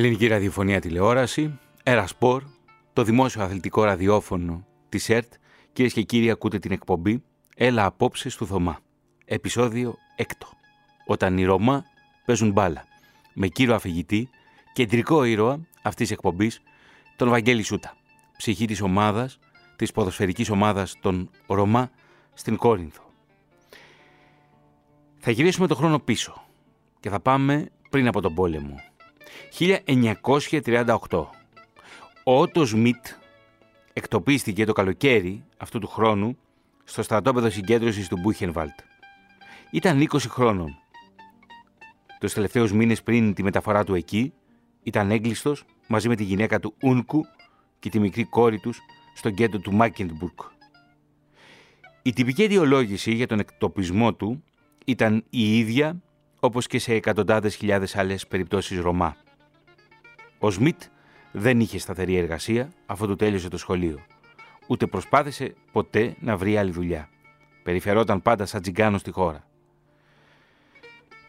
Ελληνική ραδιοφωνία τηλεόραση, Ερασπορ, το δημόσιο αθλητικό ραδιόφωνο της ΕΡΤ. Κυρίες και κύριοι, ακούτε την εκπομπή Έλα απόψε του Θωμά. Επισόδιο 6. Όταν οι Ρωμά παίζουν μπάλα. Με κύριο αφηγητή, κεντρικό ήρωα αυτής της εκπομπής, τον Βαγγέλη Σούτα. Ψυχή της ομάδας, της ποδοσφαιρικής ομάδας των Ρωμά στην Κόρινθο. Θα γυρίσουμε το χρόνο πίσω και θα πάμε πριν από τον πόλεμο 1938. Ο Ότο Σμιτ εκτοπίστηκε το καλοκαίρι αυτού του χρόνου στο στρατόπεδο συγκέντρωσης του Μπούχενβαλτ. Ήταν 20 χρόνων. Τους τελευταίους μήνες πριν τη μεταφορά του εκεί, ήταν έγκλειστος μαζί με τη γυναίκα του Ούνκου και τη μικρή κόρη τους στον κέντρο του Μάκεντμπουργκ. Η τυπική αιτιολόγηση για τον εκτοπισμό του ήταν η ίδια όπως και σε εκατοντάδες χιλιάδες άλλες περιπτώσεις Ρωμά. Ο Σμιτ δεν είχε σταθερή εργασία αφού του τέλειωσε το σχολείο. Ούτε προσπάθησε ποτέ να βρει άλλη δουλειά. Περιφερόταν πάντα σαν τζιγκάνο στη χώρα.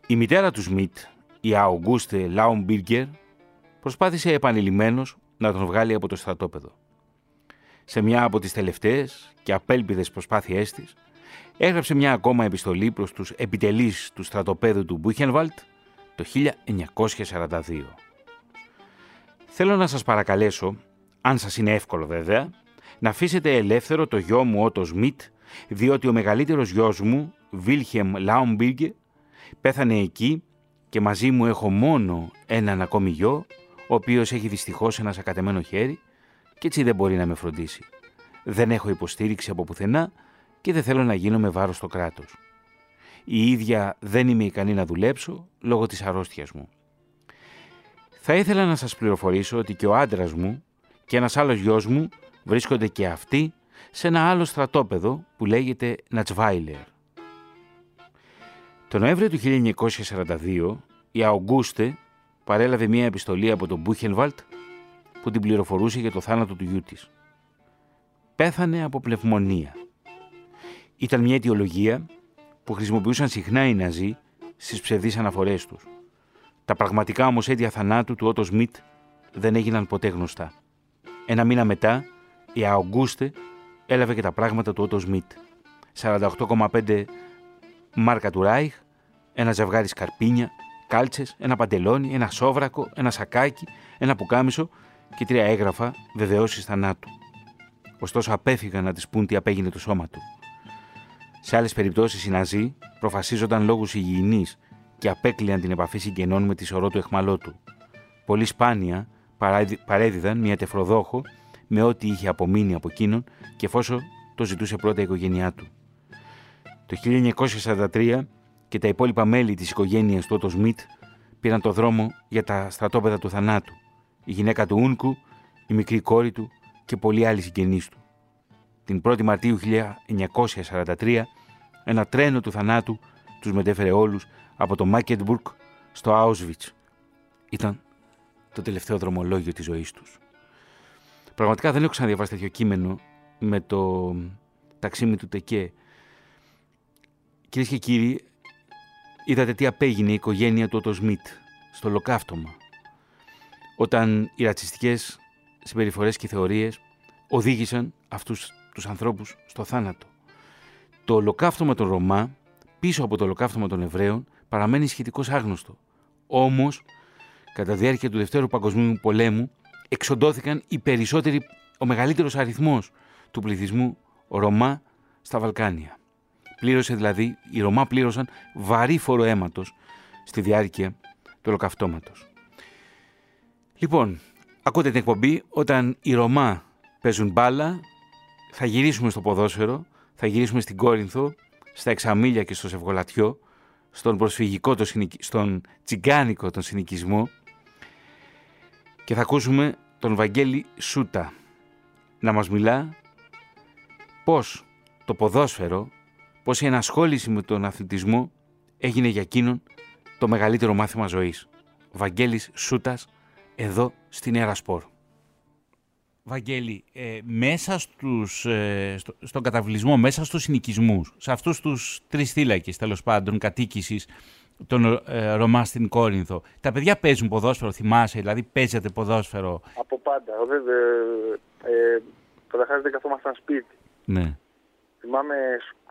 Η μητέρα του Σμιτ, η Αουγκούστε Λάουμπιργκερ, προσπάθησε επανειλημμένως να τον βγάλει από το στρατόπεδο. Σε μια από τις τελευταίες και απέλπιδες προσπάθειές της, έγραψε μια ακόμα επιστολή προς τους επιτελείς του στρατοπέδου του Μπούχενβαλτ το 1942. Θέλω να σας παρακαλέσω, αν σας είναι εύκολο βέβαια, να αφήσετε ελεύθερο το γιο μου Ότο Σμιτ, διότι ο μεγαλύτερος γιος μου, Βίλχεμ Λάουμπιργκε, πέθανε εκεί και μαζί μου έχω μόνο έναν ακόμη γιο, ο οποίος έχει δυστυχώς ένα σακατεμένο χέρι και έτσι δεν μπορεί να με φροντίσει. Δεν έχω υποστήριξη από πουθενά και δεν θέλω να γίνω με βάρος στο κράτος. Η ίδια δεν είμαι ικανή να δουλέψω λόγω της αρρώστιας μου. Θα ήθελα να σας πληροφορήσω ότι και ο άντρας μου και ένας άλλος γιος μου βρίσκονται και αυτοί σε ένα άλλο στρατόπεδο που λέγεται Νατσβάιλερ. Το Νοέμβριο του 1942 η Αουγκούστε παρέλαβε μια επιστολή από τον Μπούχενβαλτ που την πληροφορούσε για το θάνατο του γιού της. Πέθανε από πνευμονία. Ήταν μια αιτιολογία που χρησιμοποιούσαν συχνά οι Ναζί στις ψευδείς αναφορές τους. Τα πραγματικά όμως αίτια θανάτου του Ότος Σμιτ δεν έγιναν ποτέ γνωστά. Ένα μήνα μετά, η Αουγκούστε έλαβε και τα πράγματα του Ότος Σμιτ. 48,5 μάρκα του Ράιχ, ένα ζευγάρι σκαρπίνια, κάλτσες, ένα παντελόνι, ένα σόβρακο, ένα σακάκι, ένα πουκάμισο και τρία έγγραφα βεβαιώσεις θανάτου. Ωστόσο απέφυγαν να τη πούν τι απέγινε το σώμα του. Σε άλλες περιπτώσεις οι Ναζί προφασίζονταν λόγους υγιεινής και απέκλειαν την επαφή συγγενών με τη σωρό του εχμαλώτου. Πολύ σπάνια παρέδιδαν μια τεφροδόχο με ό,τι είχε απομείνει από εκείνον και εφόσον το ζητούσε πρώτα η οικογένειά του. Το 1943 και τα υπόλοιπα μέλη της οικογένειας του Ότος Σμιτ πήραν το δρόμο για τα στρατόπεδα του θανάτου. Η γυναίκα του Ούνκου, η μικρή κόρη του και πολλοί άλλοι συγγενείς του. Την 1η Μαρτίου 1943 ένα τρένο του θανάτου τους μετέφερε όλους από το Μάκετμπουργκ στο Auschwitz. Ήταν το τελευταίο δρομολόγιο της ζωής τους. Πραγματικά δεν έχω ξαναδιαβάσει τέτοιο κείμενο με το ταξίμι του Τεκέ. Κυρίες και κύριοι, είδατε τι απέγινε η οικογένεια του Ότο Σμιτ στο λοκαύτωμα. Όταν οι ρατσιστικές συμπεριφορές και θεωρίες οδήγησαν αυτούς τους ανθρώπους στο θάνατο. Το ολοκαύτωμα των Ρωμά, πίσω από το ολοκαύτωμα των Εβραίων, παραμένει σχετικώς άγνωστο. Όμως, κατά τη διάρκεια του Δευτέρου Παγκοσμίου Πολέμου, εξοντώθηκαν οι περισσότεροι, ο μεγαλύτερος αριθμός του πληθυσμού Ρωμά στα Βαλκάνια. Πλήρωσε δηλαδή, οι Ρωμά πλήρωσαν βαρύ φόρο αίματος στη διάρκεια του ολοκαυτώματος. Λοιπόν, ακούτε την εκπομπή όταν οι Ρωμά παίζουν μπάλα, θα γυρίσουμε στο ποδόσφαιρο, θα γυρίσουμε στην Κόρινθο, στα Εξαμίλια και στο Σευγολατιό, στον προσφυγικό, το στον τσιγκάνικο τον συνοικισμό και θα ακούσουμε τον Βαγγέλη Σούτα να μας μιλά πώς το ποδόσφαιρο, πώς η ενασχόληση με τον αθλητισμό έγινε για εκείνον το μεγαλύτερο μάθημα ζωής. Βαγγέλης Σούτας, εδώ στην Έρα Σπορ. Βαγγέλη, ε, μέσα στους, ε, στον καταβλισμό, μέσα στους συνοικισμούς, σε αυτούς τους τρεις θύλακες τέλος πάντων κατοίκησης τον ε, Ρωμά στην Κόρινθο. Τα παιδιά παίζουν ποδόσφαιρο, θυμάσαι, δηλαδή παίζετε ποδόσφαιρο; Από πάντα. Βέβαια, ε, καταρχάς δεν καθόμασταν σπίτι. Ναι. Θυμάμαι,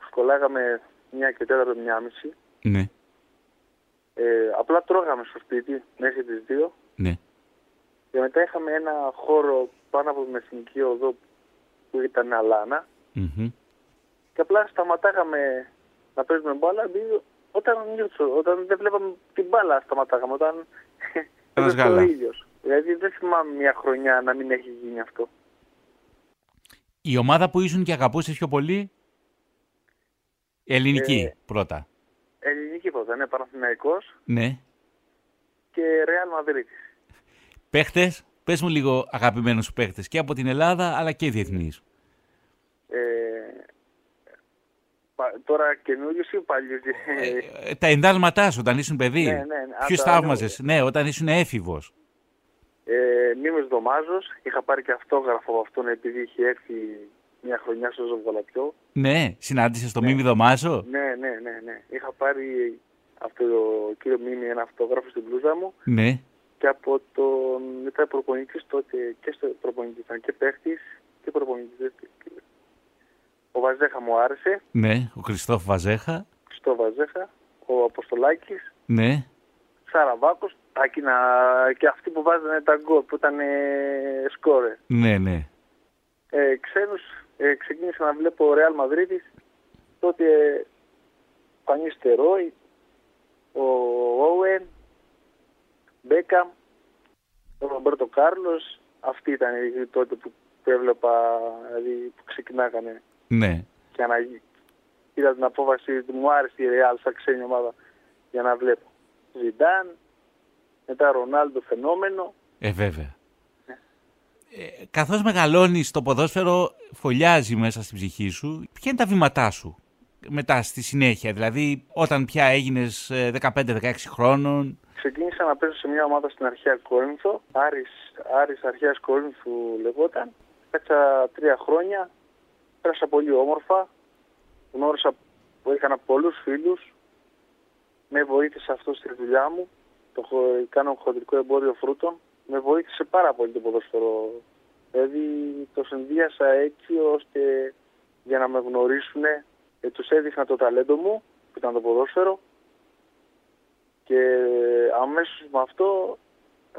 σκολάγαμε μια και τέταρτο, μια μισή. Ναι. Ε, απλά τρώγαμε στο σπίτι μέχρι τις δύο. Ναι. Και μετά είχαμε ένα χώρο πάνω από την Εθνική Οδό που ήταν αλάνα. Μμμ. Και απλά σταματάγαμε να παίζουμε μπάλα επειδή όταν, νιώθω- όταν δεν βλέπαμε την μπάλα σταματάγαμε. Όταν Ένας έπαιζε ο γάλα. ήλιος. Δηλαδή δεν θυμάμαι μια χρονιά να μην έχει γίνει αυτό. Η ομάδα που ήσουν και αγαπούσες πιο πολύ, ελληνική Ε, πρώτα. Ελληνική πρώτα, ναι, Παναθηναϊκός Ναι. και Ρεάλ Μαδρίτης. Παίχτες, πες μου λίγο αγαπημένους σου παίχτες και από την Ελλάδα αλλά και διεθνείς. Ε, πα- τώρα καινούριο ή παλιός; Ε, τα εντάλματά σου όταν ήσουν παιδί. Ναι, ναι, ναι. Α, Ποιους τα- θαύμαζες, ναι, όταν ήσουν έφηβος. Ε, Μίμης Δωμάζος, είχα πάρει και αυτόγραφο από αυτόν επειδή είχε έρθει μια χρονιά στο Ζοβολαπιό. Ναι, συνάντησες το Μίμη Δωμάζο; Ναι, ναι, ναι, ναι. Είχα πάρει αυτό το κύριο Μίμη ένα αυτόγραφο στην μπλούζα μου Ναι. Και από τον ήταν προπονητής τότε και στο προπονητή ήταν και παίχτης και προπονητής. Ο Βαζέχα μου άρεσε, Ναι, ο Χριστόφ Βαζέχα. στο Βαζέχα, ο Αποστολάκης, Ναι. Σαραβάκος, τα εκείνα και αυτοί που βάζανε τα γκολ που ήταν ε, σκόρε. Ναι, ναι. Ε, ξένους ε, ξεκίνησα να βλέπω Real Μαδρίτης τότε ε, Φανής Τερόι, ο Όουεν, Μπέκαμ, ο Ρομπέρτο Κάρλος αυτοί ήταν οι τότε που, που έβλεπα δηλαδή που ξεκινάγανε Ναι. και να είδα την απόφαση ότι μου άρεσε η Real σαν ξένη ομάδα για να βλέπω. Ζιντάν, μετά Ρονάλντο φαινόμενο, Ε, βέβαια. Ε, καθώς μεγαλώνεις το ποδόσφαιρο φωλιάζει μέσα στην ψυχή σου. Ποια είναι τα βήματά σου μετά στη συνέχεια, δηλαδή όταν πια έγινες ε, 15-16 χρόνων; Ξεκίνησα να παίζω σε μια ομάδα στην αρχαία Κόρινθο. Άρης, Άρης αρχαίας Κόρινθου λεγόταν. Κάτσα τρία χρόνια. Πέρασα πολύ όμορφα. Γνώρισα, έκανα πολλούς φίλους. Με βοήθησε αυτό στη δουλειά μου. Το, χω- κάνω χοντρικό εμπόριο φρούτων. Με βοήθησε πάρα πολύ το ποδόσφαιρο. Δηλαδή το συνδύασα έτσι ώστε για να με γνωρίσουν. Ε, τους έδειχνα το ταλέντο μου που ήταν το ποδόσφαιρο και αμέσως με αυτό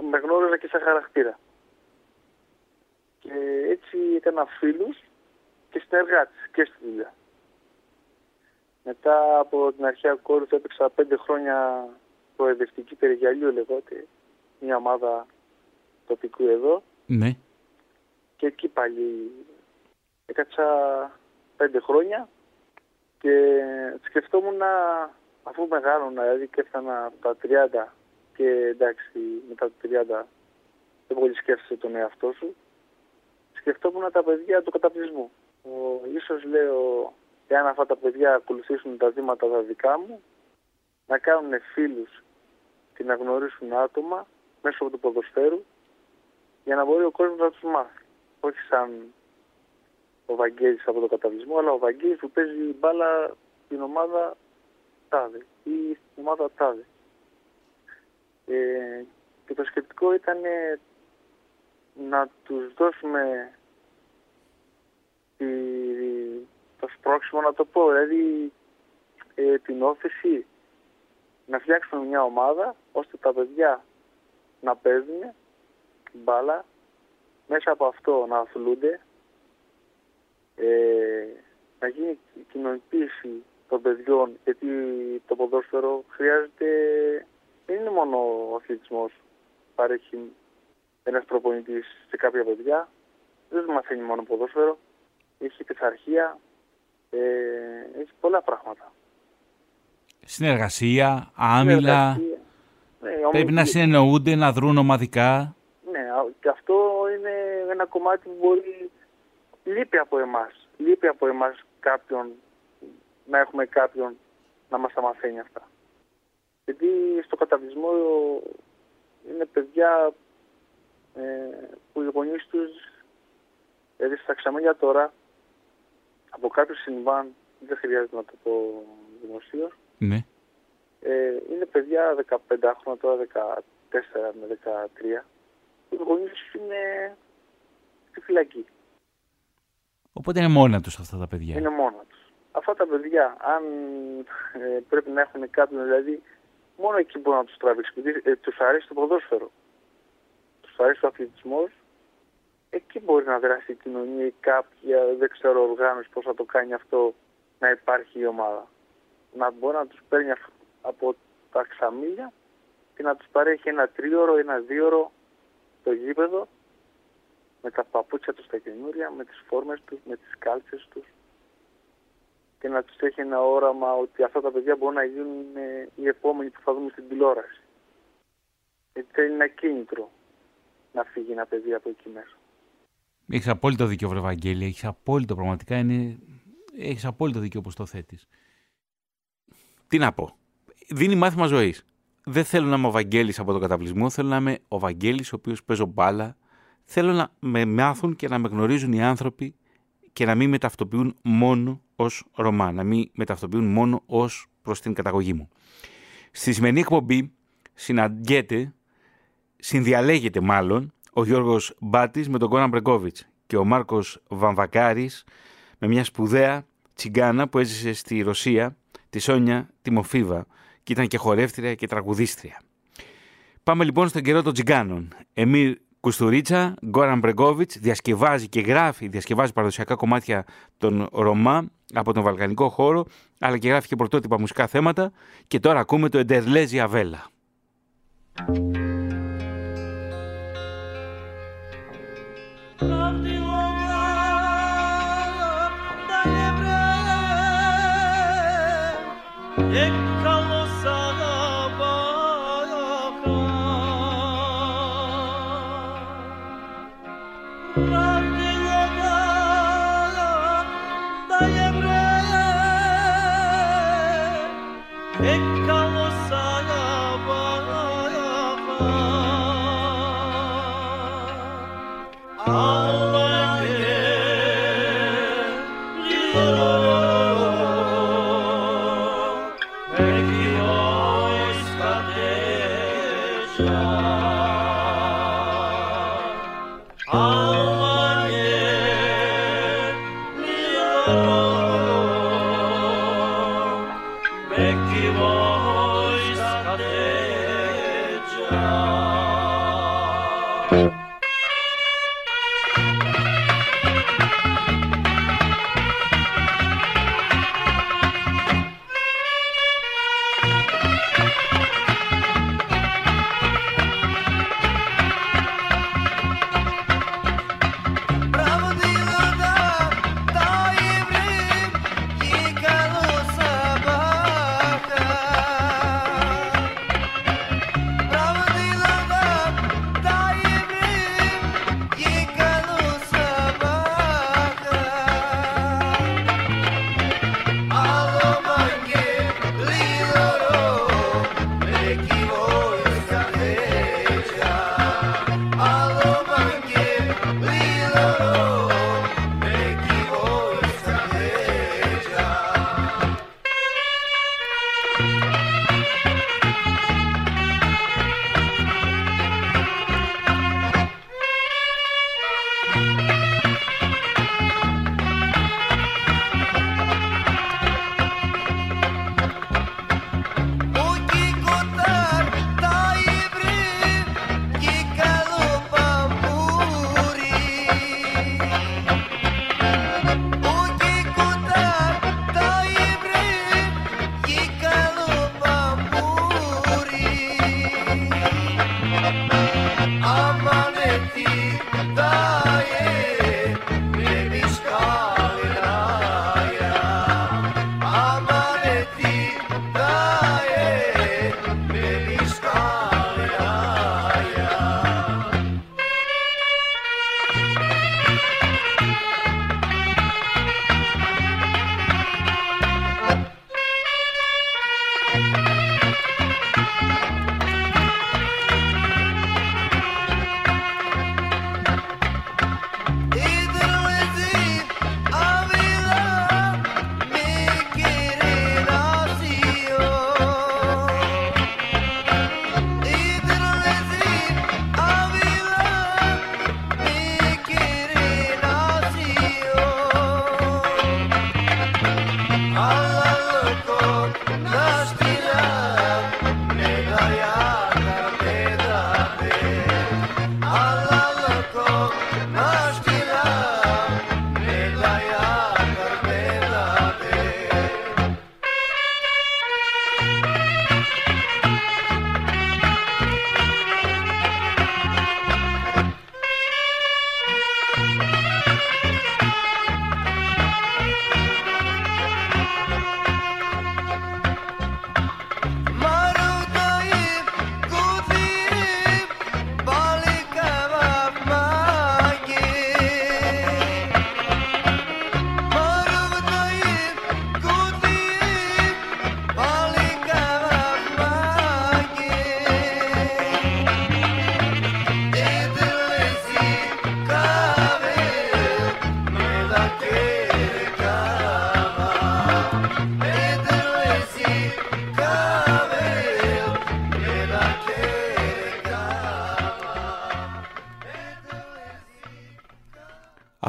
με γνώριζα και σαν χαρακτήρα. Και έτσι έκανα φίλους και συνεργάτες και στη δουλειά. Μετά από την αρχαία κόρυφη έπαιξα πέντε χρόνια προεδευτική περιγυαλίου λεγόταν μια ομάδα τοπικού εδώ Ναι. και εκεί πάλι έκατσα πέντε χρόνια και σκεφτόμουν να, αφού μεγάλωνα, δηλαδή και έφτανα από τα 30 και εντάξει μετά τα 30 δεν πολύ σκέφτεσαι τον εαυτό σου, σκεφτόμουν τα παιδιά του καταπλησμού. Ο, ίσως λέω, εάν αυτά τα παιδιά ακολουθήσουν τα βήματα τα δικά μου, να κάνουν φίλους και να γνωρίσουν άτομα μέσω του ποδοσφαίρου για να μπορεί ο κόσμος να τους μάθει. Όχι σαν ο Βαγγέλης από το καταβλισμό, αλλά ο Βαγγέλης που παίζει μπάλα στην ομάδα τάδε ή στην ομάδα τάδε. Ε, και το σκεπτικό ήταν να τους δώσουμε τη, το σπρώξιμο να το πω, δηλαδή ε, την όθηση να φτιάξουμε μια ομάδα ώστε τα παιδιά να παίζουν μπάλα, μέσα από αυτό να αθλούνται, ε, να γίνει η κοινωνοποίηση των παιδιών, γιατί το ποδόσφαιρο χρειάζεται, δεν είναι μόνο ο αθλητισμός, παρέχει ένας προπονητής σε κάποια παιδιά, δεν μαθαίνει μόνο ποδόσφαιρο, έχει πειθαρχία, ε, έχει πολλά πράγματα. Συνεργασία, άμυλα. Συνεργασία. Ναι, Πρέπει να όμως- συνεννοούνται, να δρουν ομαδικά. Ναι, α- και αυτό είναι ένα κομμάτι που μπορεί λείπει από εμάς. Λείπει από εμάς κάποιον, να έχουμε κάποιον να μας τα μαθαίνει αυτά. Γιατί στο καταβλισμό είναι παιδιά ε, που οι γονείς τους, δηλαδή στα ξαμέλια τώρα, από κάποιο συμβάν, δεν χρειάζεται να το πω δημοσίως, Ναι. ε, Ε, είναι παιδιά 15 χρόνια, τώρα 14 με 13. Οι γονείς τους είναι στη φυλακή. Οπότε είναι μόνα τους αυτά τα παιδιά. Είναι μόνα τους. Αυτά τα παιδιά, αν ε, πρέπει να έχουν κάποιον, δηλαδή, μόνο εκεί μπορεί να τους τραβήξει. Επειδή ε, τους αρέσει το ποδόσφαιρο. Τους αρέσει ο αθλητισμός. Εκεί μπορεί να δράσει η κοινωνία ή κάποια, δεν ξέρω, οργάνωση πώς θα το κάνει αυτό, να υπάρχει η ομάδα. Να μπορεί να τους παίρνει από τα ξαμίλια και να τους παρέχει ένα τρίωρο, ένα δίωρο το γήπεδο με τα παπούτσια τους τα καινούρια, με τις φόρμες τους, με τις κάλτσες τους και να τους έχει ένα όραμα ότι αυτά τα παιδιά μπορούν να γίνουν ε, οι επόμενοι που θα δούμε στην τηλεόραση. Γιατί θέλει ένα κίνητρο να φύγει ένα παιδί από εκεί μέσα. Έχεις απόλυτο δίκιο, βρε Βαγγέλη. Έχεις απόλυτο, πραγματικά είναι... Έχεις απόλυτο δίκιο όπως το θέτεις. Τι να πω. Δίνει μάθημα ζωής. Δεν θέλω να είμαι ο Βαγγέλης από τον καταβλισμό, θέλω να είμαι ο Βαγγέλης ο οποίος παίζω μπάλα. Θέλω να με μάθουν και να με γνωρίζουν οι άνθρωποι και να μην με ταυτοποιούν μόνο ως Ρωμά, να μην με ταυτοποιούν μόνο ως προς την καταγωγή μου. Στη σημερινή εκπομπή συναντιέται, συνδιαλέγεται μάλλον, ο Γιώργος Μπάτης με τον Κόναν Μπρεγκόβιτς και ο Μάρκος Βαμβακάρης με μια σπουδαία τσιγκάνα που έζησε στη Ρωσία, τη Σόνια Τιμοφίβα και ήταν και χορεύτρια και τραγουδίστρια. Πάμε λοιπόν στον καιρό των τσιγκάνων. Εμίρ Κουστουρίτσα, Γκόραν Μπρεγκόβιτς, διασκευάζει και γράφει, διασκευάζει παραδοσιακά κομμάτια των Ρωμά από τον βαλκανικό χώρο, αλλά και γράφει και πρωτότυπα μουσικά θέματα. Και τώρα ακούμε το Εντερλέζι Αβέλα. Hey.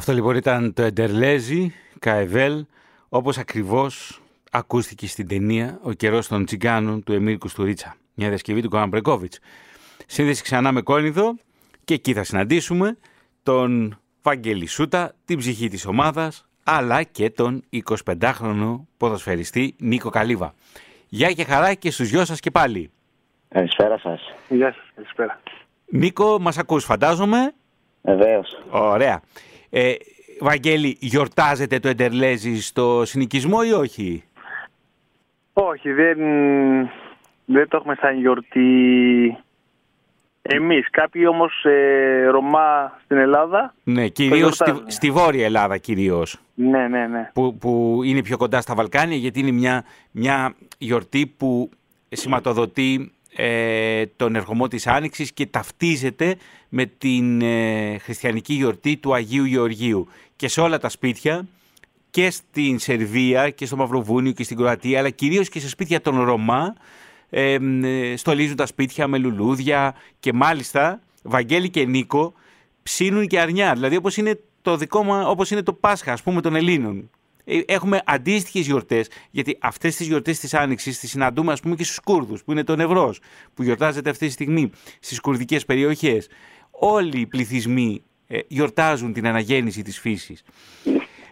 Αυτό λοιπόν ήταν το Εντερλέζι, Καεβέλ, όπως ακριβώς ακούστηκε στην ταινία «Ο καιρός των τσιγκάνων» του Εμίρ Κουστουρίτσα, μια διασκευή του Κόναν Μπρεκόβιτς. Σύνδεση ξανά με Κόνιδο και εκεί θα συναντήσουμε τον Βαγγέλη Σούτα, την ψυχή της ομάδας, αλλά και τον 25χρονο ποδοσφαιριστή Νίκο Καλίβα. Γεια και χαρά και στους δυο σας και πάλι. Καλησπέρα σας. Γεια σας, καλησπέρα. Νίκο, μας ακούς φαντάζομαι. Βεβαίως. Ωραία. Ε, Βαγγέλη, γιορτάζεται το Εντερλέζι στο συνοικισμό ή όχι; Όχι, δεν, δεν το έχουμε σαν γιορτή εμείς. Κάποιοι όμως ε, Ρωμά στην Ελλάδα. Ναι, κυρίως στη, στη Βόρεια Ελλάδα κυρίως. Ναι, ναι, ναι. Που, που είναι πιο κοντά στα Βαλκάνια γιατί είναι μια, μια γιορτή που σηματοδοτεί ε, τον ερχομό της Άνοιξης και ταυτίζεται με την ε, χριστιανική γιορτή του Αγίου Γεωργίου. Και σε όλα τα σπίτια και στην Σερβία και στο Μαυροβούνιο και στην Κροατία αλλά κυρίως και σε σπίτια των Ρωμά ε, στολίζουν τα σπίτια με λουλούδια και μάλιστα Βαγγέλη και Νίκο ψήνουν και αρνιά. Δηλαδή όπως είναι το δικό μας, όπως είναι το Πάσχα ας πούμε των Ελλήνων. Ε, έχουμε αντίστοιχες γιορτές, γιατί αυτές τις γιορτές της Άνοιξης τις συναντούμε, ας πούμε, και στους Κούρδους, που είναι το Νευρός, που γιορτάζεται αυτή τη στιγμή στις κουρδικές περιοχές. Όλοι οι πληθυσμοί ε, γιορτάζουν την αναγέννηση της φύσης.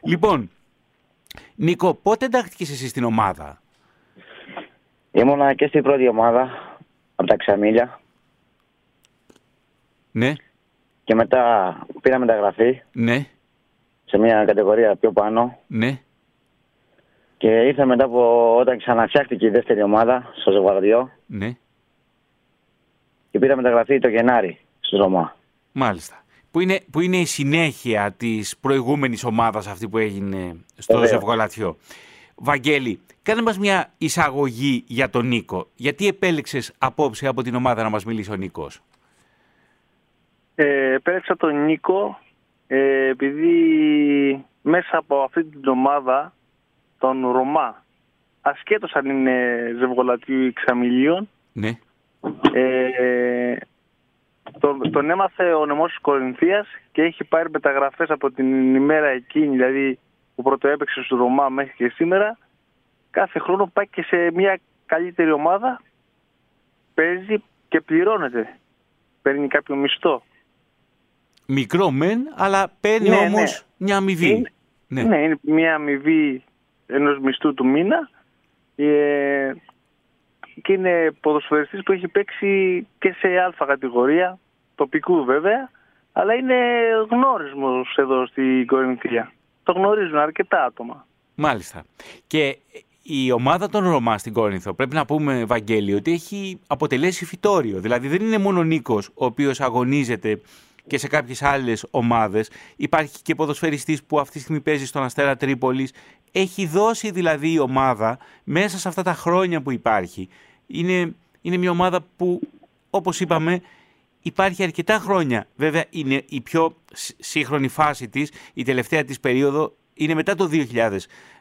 Λοιπόν, Νίκο, πότε εντάχθηκε εσύ στην ομάδα; Ήμουνα και στην πρώτη ομάδα, από τα Ξαμίλια. Ναι. Και μετά πήρα μεταγραφή. Ναι σε μια κατηγορία πιο πάνω. Ναι. Και ήρθα μετά από όταν ξαναφτιάχτηκε η δεύτερη ομάδα στο Ζευγαριό. Ναι. Και πήρα μεταγραφή το Γενάρη στο Ρωμά. Μάλιστα. Που είναι, που είναι η συνέχεια της προηγούμενης ομάδας αυτή που έγινε στο Ζευγολατιό. Βαγγέλη, κάνε μας μια εισαγωγή για τον Νίκο. Γιατί επέλεξες απόψε από την ομάδα να μας μιλήσει ο Νίκος; Ε, επέλεξα τον Νίκο ε, επειδή μέσα από αυτή την ομάδα των Ρωμά, ασχέτως αν είναι ζευγολατίου ή ξαμιλίων, ναι. ε, τον, τον έμαθε ο νομός της Κορινθίας και έχει πάρει μεταγραφές από την ημέρα εκείνη, δηλαδή που πρώτο έπαιξε στο Ρωμά μέχρι και σήμερα, κάθε χρόνο πάει και σε μια καλύτερη ομάδα, παίζει και πληρώνεται. Παίρνει κάποιο μισθό. Μικρό μεν, αλλά παίρνει ναι, όμως ναι. μια αμοιβή. Είναι, ναι. ναι, είναι μια αμοιβή ενός μισθού του μήνα ε, και είναι ποδοσφαιριστής που έχει παίξει και σε α κατηγορία, τοπικού βέβαια, αλλά είναι γνώρισμος εδώ στην Κορινθία. Το γνωρίζουν αρκετά άτομα. Μάλιστα. Και η ομάδα των Ρωμά στην Κόρινθο, πρέπει να πούμε, Βαγγέλη, ότι έχει αποτελέσει φυτόριο. Δηλαδή δεν είναι μόνο ο Νίκος ο οποίος αγωνίζεται και σε κάποιες άλλες ομάδες. Υπάρχει και ποδοσφαιριστής που αυτή τη στιγμή παίζει στον Αστέρα Τρίπολης. Έχει δώσει δηλαδή η ομάδα μέσα σε αυτά τα χρόνια που υπάρχει. Είναι, είναι μια ομάδα που, όπως είπαμε, υπάρχει αρκετά χρόνια. Βέβαια, είναι η πιο σύγχρονη φάση της, η τελευταία της περίοδο είναι μετά το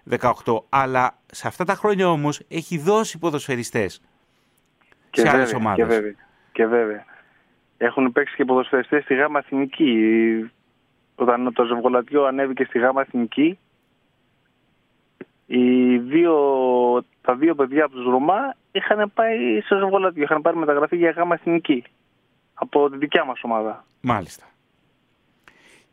2018. Αλλά σε αυτά τα χρόνια όμως έχει δώσει ποδοσφαιριστές και σε άλλες ομάδες. Και βέβαια. Και βέβαια. Έχουν παίξει και ποδοσφαιριστές στη ΓΑΜΑ Εθνική. Όταν το Ζευγολατιό ανέβηκε στη ΓΑΜΑ Εθνική, οι δύο, τα δύο παιδιά από τους Ρωμά είχαν πάει στο Ζευγολάτιο, είχαν πάρει μεταγραφή για γάμα εθνική από τη δικιά μας ομάδα. Μάλιστα.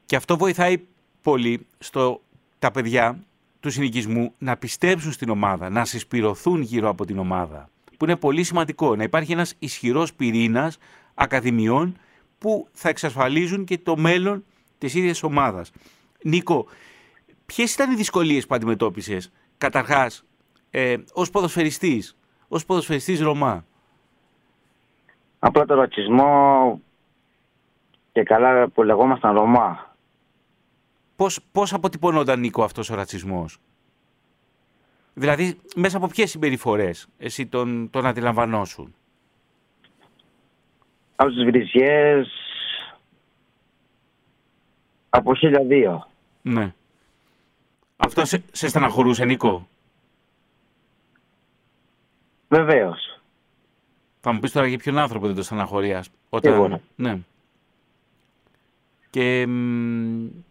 Και αυτό βοηθάει πολύ στο τα παιδιά του συνοικισμού να πιστέψουν στην ομάδα, να συσπηρωθούν γύρω από την ομάδα. Που είναι πολύ σημαντικό. Να υπάρχει ένας ισχυρός πυρήνας ακαδημιών που θα εξασφαλίζουν και το μέλλον της ίδιας ομάδας. Νίκο, ποιες ήταν οι δυσκολίες που αντιμετώπισες καταρχάς ε, ως ποδοσφαιριστής, ως ποδοσφαιριστής Ρωμά; Απλά το ρατσισμό και καλά που λεγόμασταν Ρωμά. Πώς, πώς αποτυπωνόταν, Νίκο, αυτός ο ρατσισμός; Δηλαδή, μέσα από ποιες συμπεριφορές εσύ τον, τον αντιλαμβανόσουν; Από τις βρισιές, από χίλια Ναι. Αυτό σε, σε στεναχωρούσε, Νίκο; Βεβαίως. Θα μου πεις τώρα για ποιον άνθρωπο δεν το στεναχωρεί. Όταν... Ναι. Και,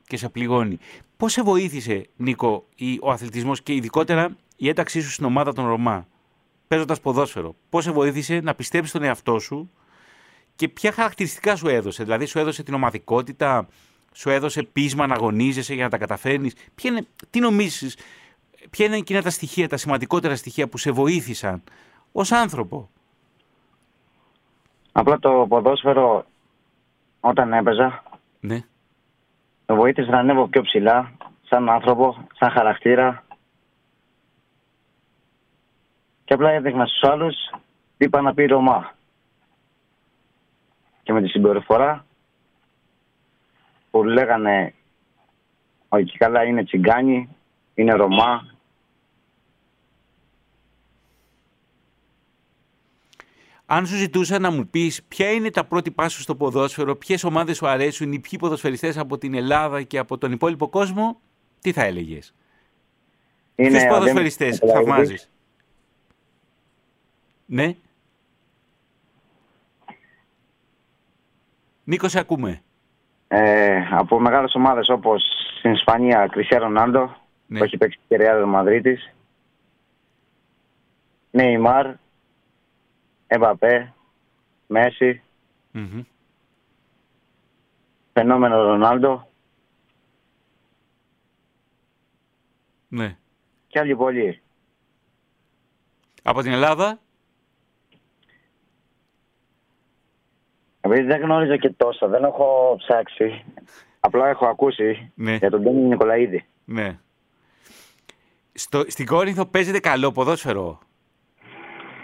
και σε πληγώνει. Πώς σε βοήθησε, Νίκο, ο αθλητισμός και ειδικότερα η ένταξή σου στην ομάδα των Ρωμά, παίζοντας ποδόσφαιρο; Πώς σε βοήθησε να πιστέψεις τον εαυτό σου και ποια χαρακτηριστικά σου έδωσε. Δηλαδή σου έδωσε την ομαδικότητα, σου έδωσε πείσμα να αγωνίζεσαι για να τα καταφέρνεις. Τι νομίζεις, ποια είναι εκείνα τα στοιχεία, τα σημαντικότερα στοιχεία που σε βοήθησαν ως άνθρωπο; Απλά το ποδόσφαιρο όταν έπαιζα ναι. με βοήθησε να ανέβω πιο ψηλά σαν άνθρωπο, σαν χαρακτήρα και απλά έδειχνα στους άλλους τι είπα να πει Ρωμά. Και με τη συμπεριφορά που λέγανε ότι καλά είναι τσιγκάνι, είναι Ρωμά. Αν σου ζητούσα να μου πεις ποια είναι τα πρώτη πάσου στο ποδόσφαιρο, ποιες ομάδες σου αρέσουν, οι ποιοι ποδοσφαιριστές από την Ελλάδα και από τον υπόλοιπο κόσμο, τι θα έλεγες; Είναι Ποιους ποδοσφαιριστές θαυμάζεις; Ναι. Νίκος, σε ακούμε. Ε, από μεγάλες ομάδες όπως στην Ισπανία Κρισιά Ρονάλντο ναι. που έχει παίξει και Ρεάλ Μαδρίτης Νεϊμάρ Εμπαπέ Μέση mm-hmm. Φαινόμενο Ρονάλντο Ναι. Και άλλοι πολλοί. Από την Ελλάδα; Επειδή δεν γνώριζα και τόσα, δεν έχω ψάξει. Απλά έχω ακούσει ναι. για τον Τόνι Νικολαίδη. Ναι. Στο, στην Κόρινθο παίζεται καλό ποδόσφαιρο;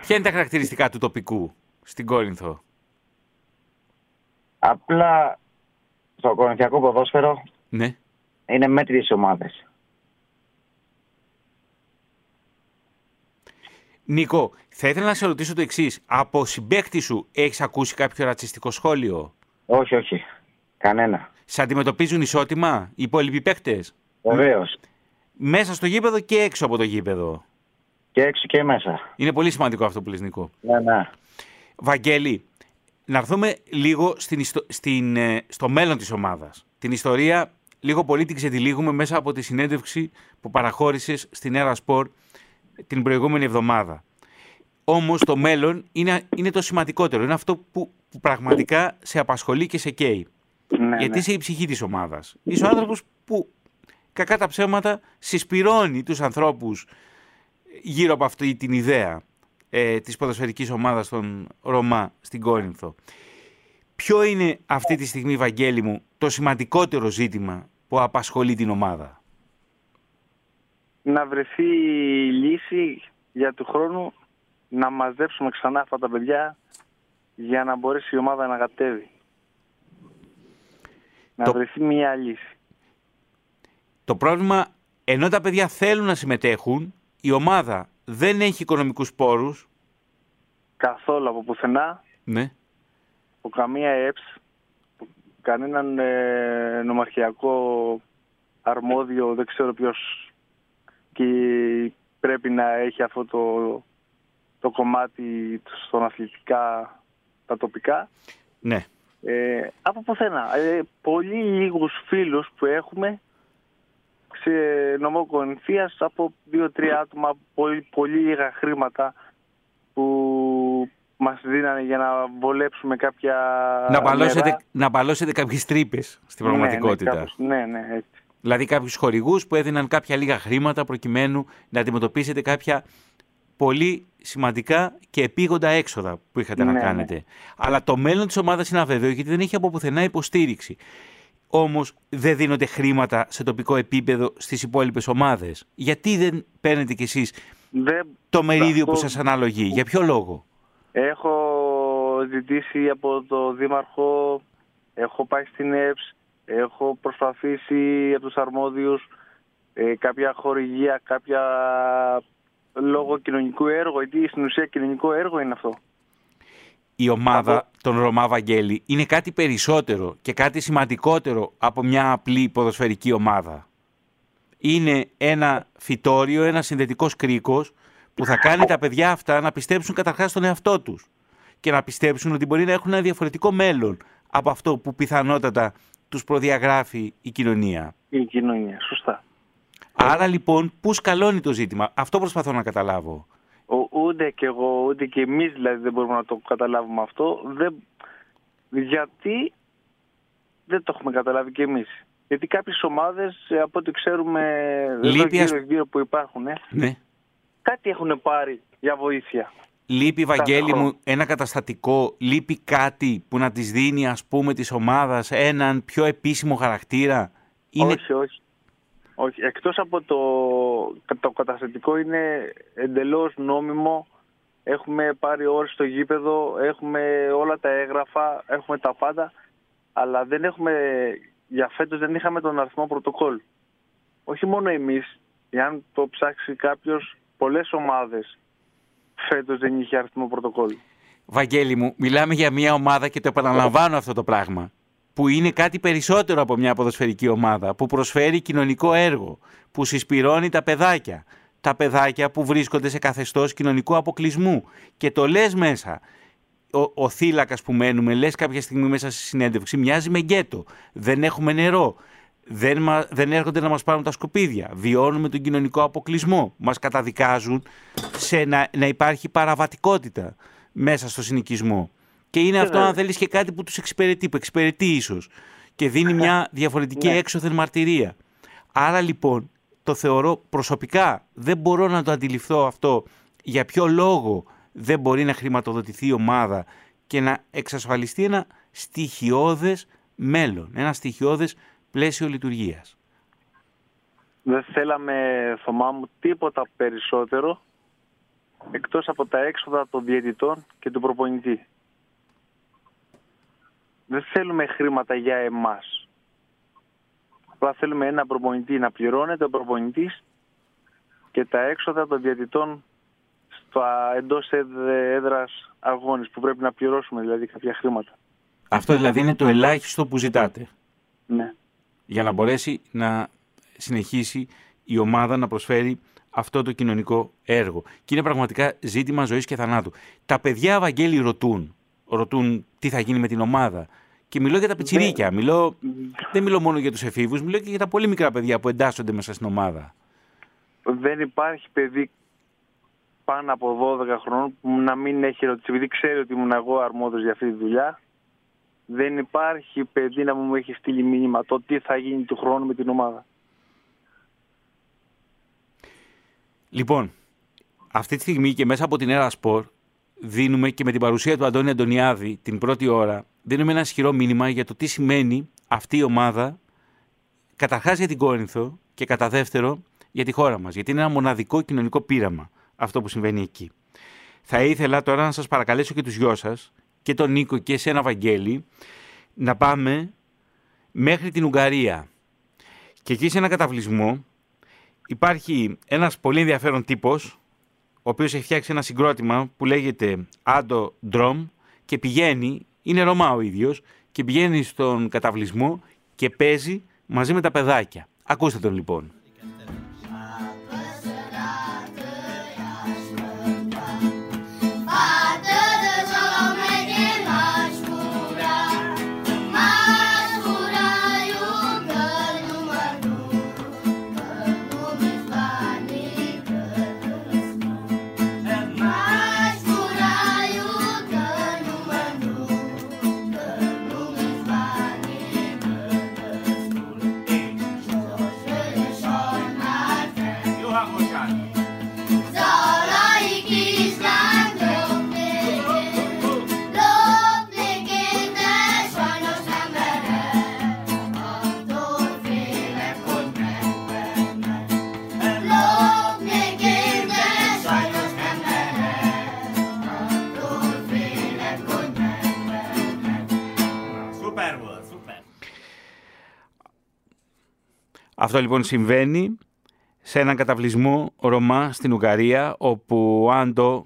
Ποια είναι τα χαρακτηριστικά του τοπικού στην Κόρινθο; Απλά στο κορινθιακό ποδόσφαιρο ναι. είναι μέτριες ομάδες. Νίκο, θα ήθελα να σε ρωτήσω το εξής. Από συμπέκτη σου έχεις ακούσει κάποιο ρατσιστικό σχόλιο; Όχι, όχι. Κανένα. Σε αντιμετωπίζουν ισότιμα οι υπόλοιποι παίκτες; Βεβαίως. Μέσα στο γήπεδο και έξω από το γήπεδο; Και έξω και μέσα. Είναι πολύ σημαντικό αυτό που λες Νίκο. Ναι, ναι. Βαγγέλη, να έρθουμε λίγο στην, στην, ε, στο μέλλον της ομάδας. Την ιστορία λίγο πολύ την ξετυλίγουμε μέσα από τη συνέντευξη που παραχώρησες στην Era Sport την προηγούμενη εβδομάδα. Όμως το μέλλον είναι, είναι το σημαντικότερο. Είναι αυτό που, που πραγματικά σε απασχολεί και σε καίει. Ναι, Γιατί ναι. είσαι η ψυχή της ομάδας. Είσαι ο άνθρωπος που κακά τα ψέματα συσπηρώνει τους ανθρώπους γύρω από αυτή την ιδέα ε, της ποδοσφαιρικής ομάδας των Ρωμά στην Κόρινθο. Ποιο είναι αυτή τη στιγμή, Βαγγέλη μου, το σημαντικότερο ζήτημα που απασχολεί την ομάδα; Να βρεθεί λύση για του χρόνου να μαζέψουμε ξανά αυτά τα παιδιά για να μπορέσει η ομάδα να κατέβει. Να βρεθεί μια λύση. Το πρόβλημα, ενώ τα παιδιά θέλουν να συμμετέχουν, η ομάδα δεν έχει οικονομικούς πόρους. Καθόλου από πουθενά. Ναι. Από καμία ΕΠΣ, κανέναν ε, νομαρχιακό αρμόδιο, δεν ξέρω ποιος και πρέπει να έχει αυτό το, το κομμάτι στον αθλητικά τα τοπικά. Ναι. Ε, από πουθενά. Ε, πολύ λίγους φίλους που έχουμε νομό Κορινθίας από δύο-τρία άτομα πολύ, πολύ λίγα χρήματα που μας δίνανε για να βολέψουμε κάποια Να μπαλώσετε, νερά. να μπαλώσετε κάποιες τρύπες στην πραγματικότητα. Ναι, ναι, κάπως. ναι, ναι, έτσι. Δηλαδή κάποιους χορηγούς που έδιναν κάποια λίγα χρήματα προκειμένου να αντιμετωπίσετε κάποια πολύ σημαντικά και επίγοντα έξοδα που είχατε να Ναι, ναι. κάνετε. Αλλά το μέλλον της ομάδας είναι αβέβαιο γιατί δεν έχει από πουθενά υποστήριξη. Όμως δεν δίνονται χρήματα σε τοπικό επίπεδο στις υπόλοιπες ομάδες. Γιατί δεν παίρνετε κι εσείς Δεν το μερίδιο που Αυτό- σας αναλογεί; Για ποιο λόγο; Έχω ζητήσει από το Δήμαρχο, έχω πάει στην ΕΠΣ, έχω προσπαθήσει από τους αρμόδιους ε, κάποια χορηγία, κάποια λόγω κοινωνικού έργου, γιατί στην ουσία κοινωνικό έργο είναι αυτό. η ομάδα Από- των Ρωμά Βαγγέλη είναι κάτι περισσότερο και κάτι σημαντικότερο από μια απλή ποδοσφαιρική ομάδα. Είναι ένα φυτόριο, ένας συνδετικός κρίκος που θα κάνει τα παιδιά αυτά να πιστέψουν καταρχάς στον εαυτό τους και να πιστέψουν ότι μπορεί να έχουν ένα διαφορετικό μέλλον από αυτό που πιθανότατα τους προδιαγράφει η κοινωνία. Η κοινωνία, σωστά. Άρα λοιπόν, πού σκαλώνει το ζήτημα; Αυτό προσπαθώ να καταλάβω. Ο, ούτε και εγώ, ούτε και εμείς δηλαδή δεν μπορούμε να το καταλάβουμε αυτό. Δεν, γιατί δεν το έχουμε καταλάβει και εμείς; Γιατί κάποιες ομάδες, ε, από ό,τι ξέρουμε, εδώ Λείπει, ας- γύρω, γύρω που υπάρχουν, ε, Ναι. κάτι έχουν πάρει για βοήθεια. Λείπει, Βαγγέλη χρόνο. μου, ένα καταστατικό, λείπει κάτι που να της δίνει, ας πούμε, της ομάδας έναν πιο επίσημο χαρακτήρα; Είναι... Όχι, όχι. όχι. Εκτός από το, το καταστατικό είναι εντελώς νόμιμο. Έχουμε πάρει ώρες στο γήπεδο, έχουμε όλα τα έγγραφα, έχουμε τα πάντα. Αλλά δεν έχουμε, για φέτος δεν είχαμε τον αριθμό πρωτοκόλλ. Όχι μόνο εμείς, εάν το ψάξει κάποιος, πολλές ομάδες φέτος δεν είχε αριθμό πρωτοκόλλ. Βαγγέλη μου, μιλάμε για μια ομάδα και το επαναλαμβάνω αυτό το πράγμα. Που είναι κάτι περισσότερο από μια ποδοσφαιρική ομάδα. Που προσφέρει κοινωνικό έργο. Που συσπηρώνει τα παιδάκια. Τα παιδάκια που βρίσκονται σε καθεστώς κοινωνικού αποκλεισμού. Και το λες μέσα. Ο, ο θύλακας που μένουμε, λες κάποια στιγμή μέσα στη συνέντευξη, μοιάζει με γκέτο. Δεν έχουμε νερό. Δεν, μα, δεν έρχονται να μας πάρουν τα σκουπίδια. Βιώνουμε τον κοινωνικό αποκλεισμό. Μας καταδικάζουν σε να, να υπάρχει παραβατικότητα μέσα στο συνοικισμό. Και είναι αυτό, Βέβαια. αν θέλεις, και κάτι που τους εξυπηρετεί, που εξυπηρετεί ίσως. Και δίνει μια διαφορετική Ναι. έξωθεν μαρτυρία. Άρα λοιπόν, το θεωρώ προσωπικά, δεν μπορώ να το αντιληφθώ αυτό για ποιο λόγο δεν μπορεί να χρηματοδοτηθεί η ομάδα και να εξασφαλιστεί ένα στοιχειώδες μέλλον, ένα στοιχειώδες πλαίσιο λειτουργίας. Δεν θέλαμε, Θωμά μου, τίποτα περισσότερο εκτός από τα έξοδα των διαιτητών και του προπονητή. Δεν θέλουμε χρήματα για εμάς. Απλά θέλουμε ένα προπονητή να πληρώνεται ο προπονητής και τα έξοδα των διαιτητών στο εντός έδ- έδρας αγώνης που πρέπει να πληρώσουμε δηλαδή κάποια χρήματα. Αυτό δηλαδή είναι το ελάχιστο που ζητάτε Ναι. Για να μπορέσει να συνεχίσει η ομάδα να προσφέρει αυτό το κοινωνικό έργο. Και είναι πραγματικά ζήτημα ζωής και θανάτου. Τα παιδιά, Βαγγέλη, ρωτούν. Ρωτούν τι θα γίνει με την ομάδα. Και μιλώ για τα πιτσιρίκια. Μιλώ, δεν μιλώ μόνο για τους εφήβους, μιλώ και για τα πολύ μικρά παιδιά που εντάσσονται μέσα στην ομάδα. δεν υπάρχει παιδί πάνω από 12 χρόνων που να μην έχει ρωτήσει, επειδή ξέρει ότι ήμουν εγώ αρμόδιος για αυτή τη δουλειά, δεν υπάρχει παιδί να μου έχει στείλει μήνυμα το τι θα γίνει του χρόνου με την ομάδα. Λοιπόν, αυτή τη στιγμή και μέσα από την Έρα Σπορ δίνουμε και με την παρουσία του Αντώνη Αντωνιάδη την πρώτη ώρα δίνουμε ένα ισχυρό μήνυμα για το τι σημαίνει αυτή η ομάδα καταρχάς για την Κόρινθο και κατά δεύτερο για τη χώρα μας. Γιατί είναι ένα μοναδικό κοινωνικό πείραμα αυτό που συμβαίνει εκεί. Θα ήθελα τώρα να σας παρακαλέσω και τους γιος σας και τον Νίκο και εσένα Βαγγέλη να πάμε μέχρι την Ουγγαρία. Και εκεί σε ένα καταβλισμό υπάρχει ένας πολύ ενδιαφέρον τύπος ο οποίος έχει φτιάξει ένα συγκρότημα που λέγεται Άντο Drum και πηγαίνει, είναι Ρωμά ο ίδιος και πηγαίνει στον καταβλισμό και παίζει μαζί με τα παιδάκια. Ακούστε τον λοιπόν. Αυτό λοιπόν συμβαίνει σε έναν καταβλισμό Ρωμά στην Ουγγαρία, όπου ο Άντο,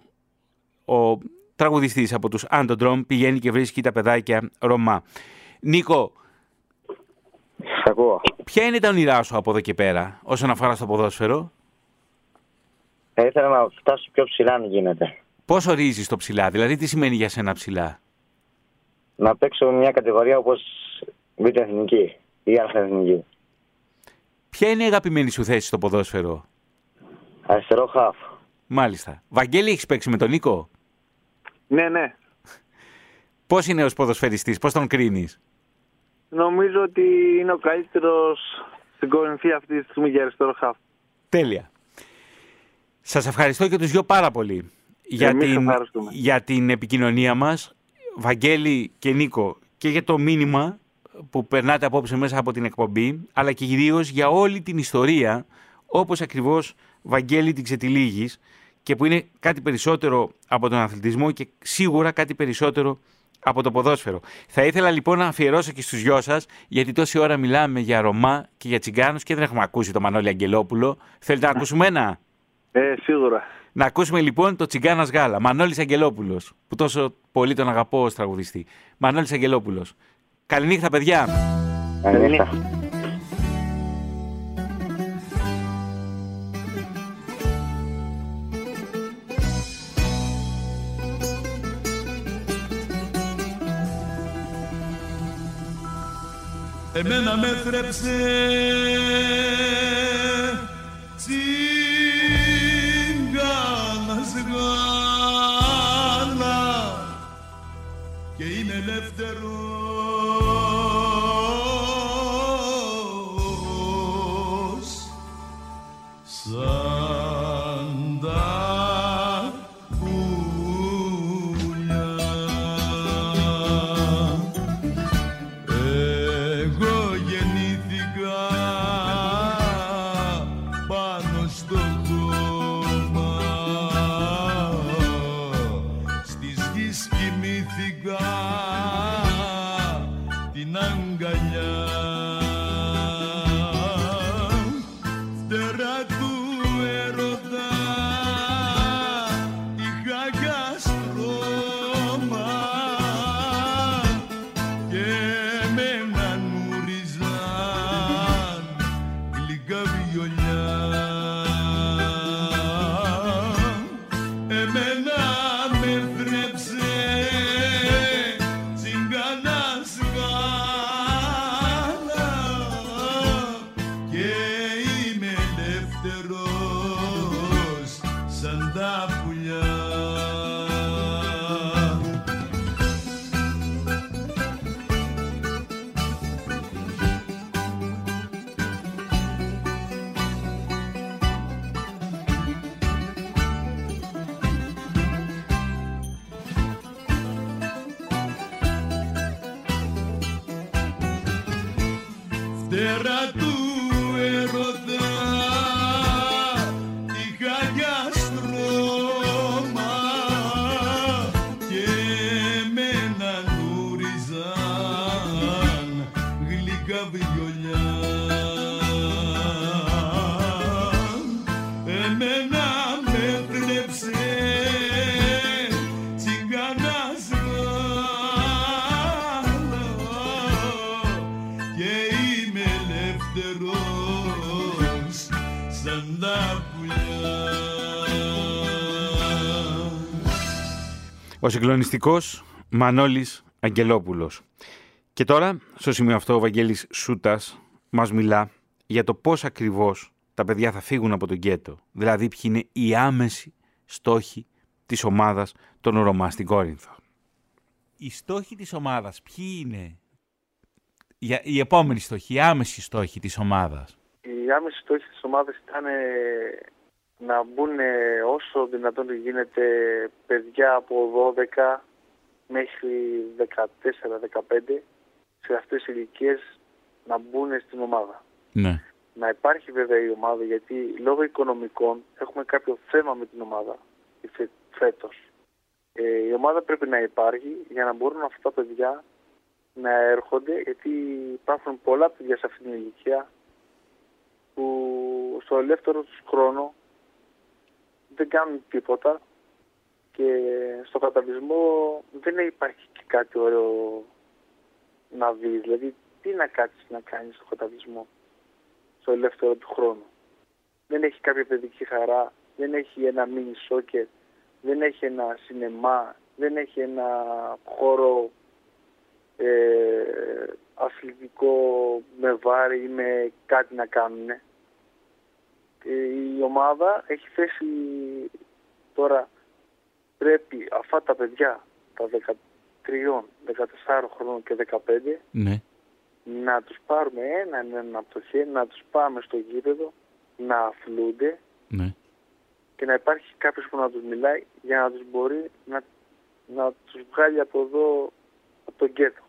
ο τραγουδιστής από τους Άντο Ντρόμ, πηγαίνει και βρίσκει τα παιδάκια Ρωμά. Νίκο, Σ' ακούω. ποια είναι τα όνειρά σου από εδώ και πέρα όσον αφορά στο ποδόσφαιρο, Θα ήθελα να φτάσω πιο ψηλά αν γίνεται. πώς ορίζεις το ψηλά, δηλαδή τι σημαίνει για σένα ψηλά; Να παίξω μια κατηγορία όπως β' εθνική ή α' εθνική. Ποια είναι η αγαπημένη σου θέση στο ποδόσφαιρο, Αριστερό χαφ. μάλιστα. Βαγγέλη, έχεις παίξει με τον Νίκο; Ναι, ναι. Πώς είναι ως ποδοσφαιριστής, πώς τον κρίνεις; Νομίζω ότι είναι ο καλύτερος στην κορυφή αυτή τη στιγμή για αριστερό χαφ. Τέλεια. Σας ευχαριστώ και τους δυο πάρα πολύ για Εμείς την, ευχαριστούμε. για την επικοινωνία μας. Βαγγέλη και Νίκο και για το μήνυμα που περνάτε απόψε μέσα από την εκπομπή αλλά και κυρίω για όλη την ιστορία όπως ακριβώς Βαγγέλη την ξετυλίγεις και που είναι κάτι περισσότερο από τον αθλητισμό και σίγουρα κάτι περισσότερο από το ποδόσφαιρο. Θα ήθελα λοιπόν να αφιερώσω και στους δυο σας γιατί τόση ώρα μιλάμε για Ρωμά και για Τσιγκάνους και δεν έχουμε ακούσει το Μανώλη Αγγελόπουλο. Θέλετε να ακούσουμε ένα; Ε, σίγουρα. Να ακούσουμε λοιπόν το Τσιγκάνας Γάλα. Μανώλης Αγγελόπουλος, που τόσο πολύ τον αγαπώ ως τραγουδιστή. Μανώλης Αγγελόπουλος. Καληνύχτα παιδιά. Καληνύχτα. Εμένα με θρέψες Tierra Ο συγκλονιστικός Μανώλης Αγγελόπουλος. Και τώρα, στο σημείο αυτό, ο Βαγγέλης Σούτας μας μιλά για το πώς ακριβώς τα παιδιά θα φύγουν από τον γκέτο. Δηλαδή, ποιοι είναι οι άμεσοι στόχοι της ομάδας των Ρωμά στην Κόρινθο. Οι στόχοι της ομάδας, ποιοι είναι; Για- οι επόμενοι στόχοι, οι άμεσοι στόχοι της ομάδας. Η άμεση στόχη της ομάδας ήταν ε, να μπουν ε, όσο δυνατόν γίνεται παιδιά από 12 μέχρι 14-15 σε αυτές τις ηλικίες να μπουν στην ομάδα. Ναι. Να υπάρχει βέβαια η ομάδα γιατί λόγω οικονομικών έχουμε κάποιο θέμα με την ομάδα φε- φέτος. Ε, η ομάδα πρέπει να υπάρχει για να μπορούν αυτά τα παιδιά να έρχονται γιατί υπάρχουν πολλά παιδιά σε αυτήν την ηλικία που στο ελεύθερο τους χρόνο δεν κάνουν τίποτα και στο καταβλισμό δεν υπάρχει και κάτι ωραίο να δεις. Δηλαδή, τι να κάτσεις να κάνεις στο καταβλισμό στο ελεύθερο του χρόνου. Δεν έχει κάποια παιδική χαρά, δεν έχει ένα μίνι σόκερ, δεν έχει ένα σινεμά, δεν έχει ένα χώρο ε, αθλητικό με βάρη ή με κάτι να κάνουν. Ε, η ομάδα έχει θέσει τώρα πρέπει αυτά τα παιδιά τα 13, 14 χρόνων και 15 Ναι. να τους πάρουμε έναν έναν από το χέρι, να τους πάμε στο γήπεδο, να αθλούνται Ναι. και να υπάρχει κάποιος που να τους μιλάει για να τους μπορεί να, να τους βγάλει από εδώ, από τον γκέτο.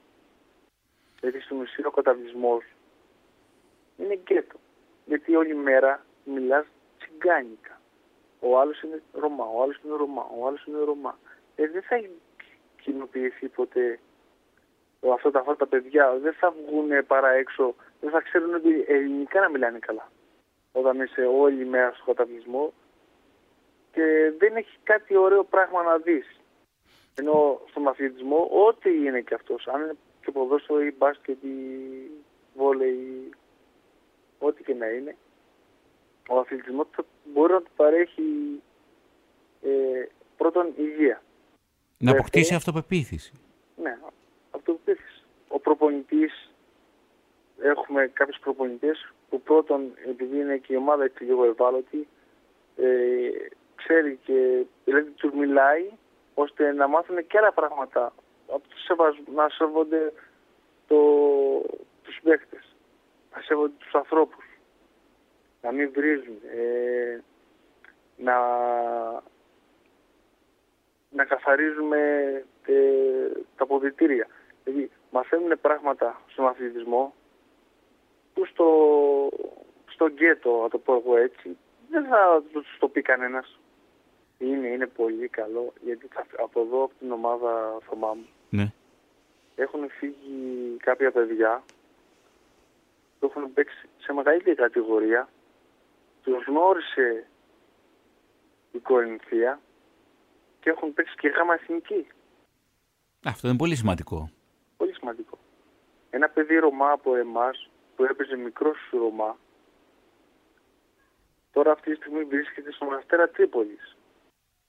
Γιατί στην ουσία ο καταβλισμός είναι γκέτο. Γιατί όλη μέρα μιλάς τσιγκάνικα. Ο άλλος είναι Ρωμά, ο άλλος είναι Ρωμά, ο άλλος είναι Ρωμά. Ε, δεν θα έχει κοινοποιηθεί ποτέ ο- αυτά τα, αυτά τα παιδιά. Δεν θα βγουν παρά έξω, δεν θα ξέρουν ότι ελληνικά να μιλάνε καλά. Όταν είσαι όλη μέρα στο καταβλισμό και δεν έχει κάτι ωραίο πράγμα να δεις. Ενώ στον αθλητισμό, ό,τι είναι και αυτός, αν είναι και ποδόσφαιρο ή μπάσκετ ή βόλεϊ, ό,τι και να είναι, ο αθλητισμός θα μπορεί να του παρέχει ε, πρώτον υγεία. Να Δεύτερο. αποκτήσει αυτοπεποίθηση. Ναι, αυτοπεποίθηση. Ο προπονητής, έχουμε κάποιους προπονητές που πρώτον, επειδή είναι και η ομάδα έτσι λίγο ευάλωτη, ε, ξέρει και δηλαδή τους μιλάει ώστε να μάθουν και άλλα πράγματα, από το σεβασ- να σέβονται το, τους παίχτες, να σέβονται τους ανθρώπους, να μην βρίζουν, ε, να, να καθαρίζουμε ε, τα αποδητήρια. Δηλαδή, μαθαίνουν πράγματα στον αθλητισμό που στο, στο γκέτο, να το πω εγώ έτσι, δεν θα τους το πει κανένας. Είναι, είναι πολύ καλό, γιατί θα- από εδώ, από την ομάδα Θωμά μου, Ναι. έχουν φύγει κάποια παιδιά που έχουν παίξει σε μεγαλύτερη κατηγορία. Τους γνώρισε η Κορινθία και έχουν παίξει και γάμα εθνική. Αυτό είναι πολύ σημαντικό. Πολύ σημαντικό. Ένα παιδί Ρωμά από εμάς που έπαιζε μικρός σου Ρωμά τώρα αυτή τη στιγμή βρίσκεται στον Αστέρα Τρίπολης.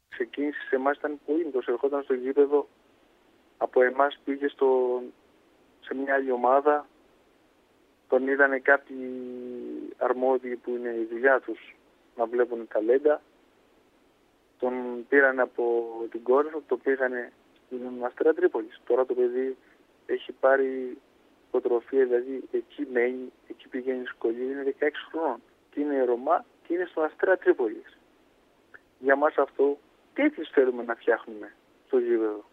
Ξεκίνησε σε εμάς ήταν πολύ ερχόταν στο γήπεδο από εμάς πήγε στο, σε μια άλλη ομάδα τον είδανε κάποιοι αρμόδιοι που είναι η δουλειά τους να βλέπουν ταλέντα τον πήραν από την Κόρινθο, το πήγανε στην Αστέρα Τρίπολης. Τώρα το παιδί έχει πάρει υποτροφία, δηλαδή εκεί μένει, εκεί πηγαίνει σχολείο, είναι 16 χρόνων. Και είναι Ρωμά και είναι στον Αστέρα Τρίπολης. Για μας αυτό τέτοιους θέλουμε να φτιάχνουμε στο γήπεδο;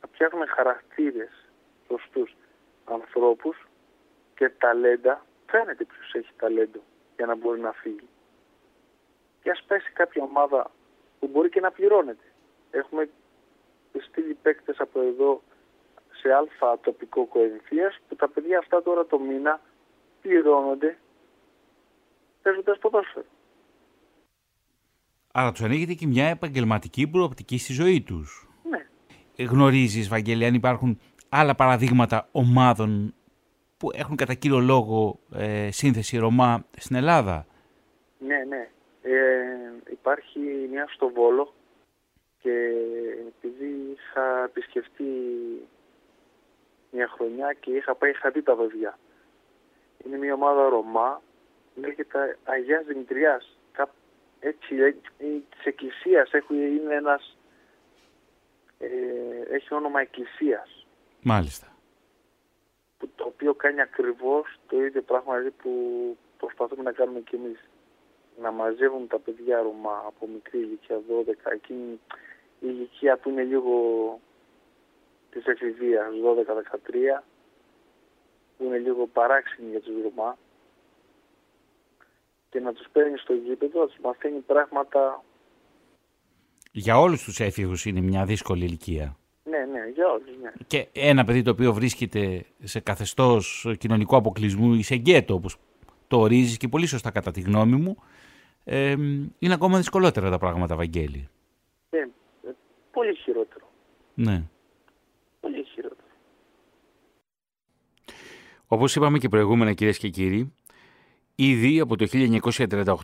Να φτιάχνουμε χαρακτήρες σωστούς ανθρώπους και ταλέντα. Φαίνεται ποιος έχει ταλέντο για να μπορεί να φύγει. Και ας πέσει κάποια ομάδα που μπορεί και να πληρώνεται. Έχουμε στείλει παίκτες από εδώ σε αλφα τοπικό Κορινθίας που τα παιδιά αυτά τώρα το μήνα πληρώνονται παίζοντας ποδόσφαιρο. Άρα τους ανοίγεται και μια επαγγελματική προοπτική στη ζωή τους. Ναι. Γνωρίζεις, Βαγγέλη, αν υπάρχουν άλλα παραδείγματα ομάδων που έχουν κατά κύριο λόγο ε, σύνθεση Ρωμά στην Ελλάδα. Ναι, ναι. Ε, υπάρχει μια στο Βόλο και επειδή είχα επισκεφτεί μια χρονιά και είχα πάει, είχα δει τα παιδιά. Είναι μια ομάδα Ρωμά, λέγεται Αγίας Δημητριάς. Κά- Έτσι, ε, ε, της εκκλησίας έχει, είναι ένας, ε, έχει όνομα εκκλησίας. Μάλιστα. Που, το οποίο κάνει ακριβώς το ίδιο πράγμα δηλαδή, που προσπαθούμε να κάνουμε κι εμείς. Να μαζεύουν τα παιδιά Ρωμά από μικρή ηλικία 12, εκείνη η ηλικία που είναι λίγο της εφηβείας, 12-13, που είναι λίγο παράξενη για τους Ρωμά και να τους παίρνει στο γήπεδο, να τους μαθαίνει πράγματα, Για όλους τους έφηβους είναι μια δύσκολη ηλικία. Ναι, ναι, για όλους, ναι. Και ένα παιδί το οποίο βρίσκεται σε καθεστώς κοινωνικού αποκλεισμού ή σε γκέτο, όπως το ορίζεις και πολύ σωστά κατά τη γνώμη μου, ε, είναι ακόμα δυσκολότερα τα πράγματα, Βαγγέλη. Ε, ε, πολύ χειρότερο. Ναι. Πολύ χειρότερο. Όπως είπαμε και προηγούμενα κυρίες και κύριοι, ήδη από το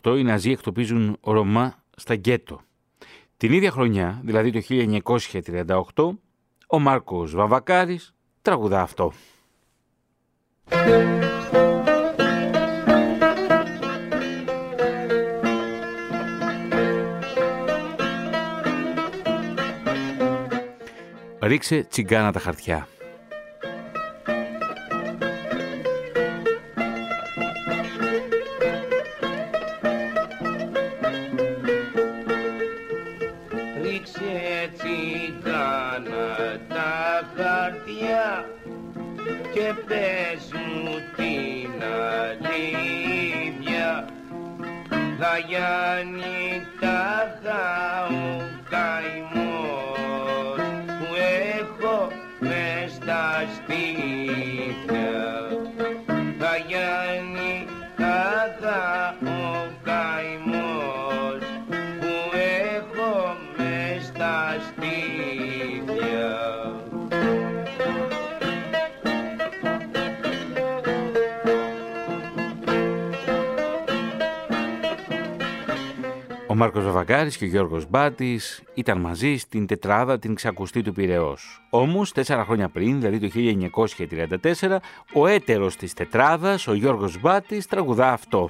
1938 οι Ναζί εκτοπίζουν Ρωμά στα γκέτο. Την ίδια χρονιά, δηλαδή το 1938, ο Μάρκος Βαβακάρης τραγουδά αυτό. Ρίξε τσιγκάνα τα χαρτιά. Θα Ο Μάρκος Βαβακάρης και ο Γιώργος Μπάτης ήταν μαζί στην τετράδα την ξακουστή του Πειραιός. Όμως, τέσσερα χρόνια πριν, δηλαδή το 1934, ο έτερος της τετράδας, ο Γιώργος Μπάτης, τραγουδά αυτό.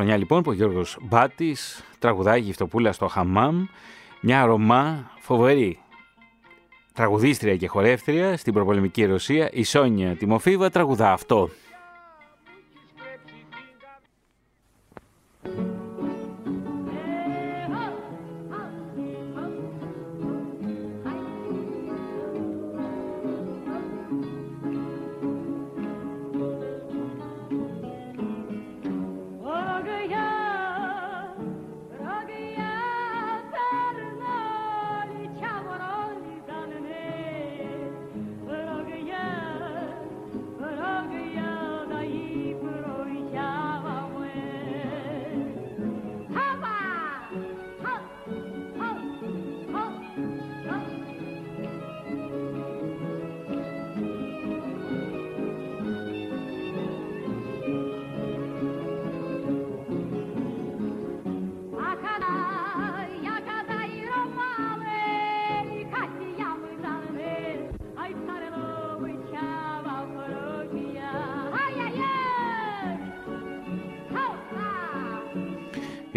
Χρονιά λοιπόν που ο Γιώργος Μπάτης τραγουδάει γυφτοπούλα στο Χαμάμ, μια Ρωμά φοβερή τραγουδίστρια και χορεύτρια στην προπολεμική Ρωσία, η Σόνια Τιμοφίβα τραγουδά αυτό.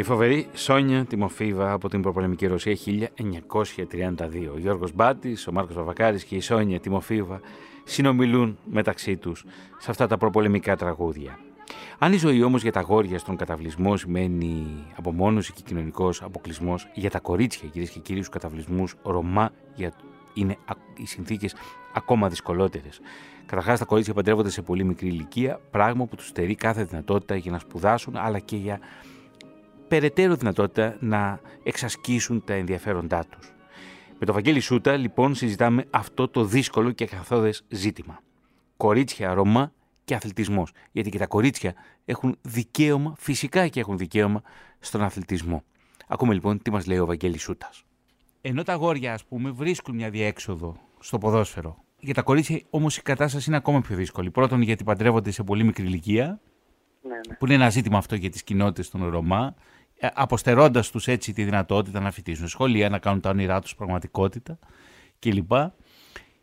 Η φοβερή Σόνια Τιμοφίβα από την προπολεμική Ρωσία 1932. Ο Γιώργος Μπάτης, ο Μάρκος Βαβακάρης και η Σόνια Τιμοφίβα συνομιλούν μεταξύ τους σε αυτά τα προπολεμικά τραγούδια. Αν η ζωή όμως για τα αγόρια στον καταβλισμό σημαίνει απομόνωση και κοινωνικός αποκλεισμός, για τα κορίτσια κυρίες και κύριοι στους καταβλισμούς Ρωμά για... είναι α- οι συνθήκες ακόμα δυσκολότερες. Καταρχάς τα κορίτσια παντρεύονται σε πολύ μικρή ηλικία, πράγμα που τους στερεί κάθε δυνατότητα για να σπουδάσουν αλλά και για περαιτέρω δυνατότητα να εξασκήσουν τα ενδιαφέροντά τους. Με το Βαγγέλη Σούτα λοιπόν συζητάμε αυτό το δύσκολο και καθόδες ζήτημα. Κορίτσια Ρωμά και αθλητισμός. Γιατί και τα κορίτσια έχουν δικαίωμα, φυσικά και έχουν δικαίωμα στον αθλητισμό. Ακούμε λοιπόν τι μας λέει ο Βαγγέλης Σούτας. Ενώ τα αγόρια, ας πούμε, βρίσκουν μια διέξοδο στο ποδόσφαιρο. Για τα κορίτσια όμως η κατάσταση είναι ακόμα πιο δύσκολη. Πρώτον γιατί παντρεύονται σε πολύ μικρή ηλικία, Ναι, ναι. που είναι ένα ζήτημα αυτό για τις κοινότητες των Ρωμά, ε, αποστερώντας τους έτσι τη δυνατότητα να φοιτήσουν σχολεία, να κάνουν τα όνειρά τους πραγματικότητα κλπ.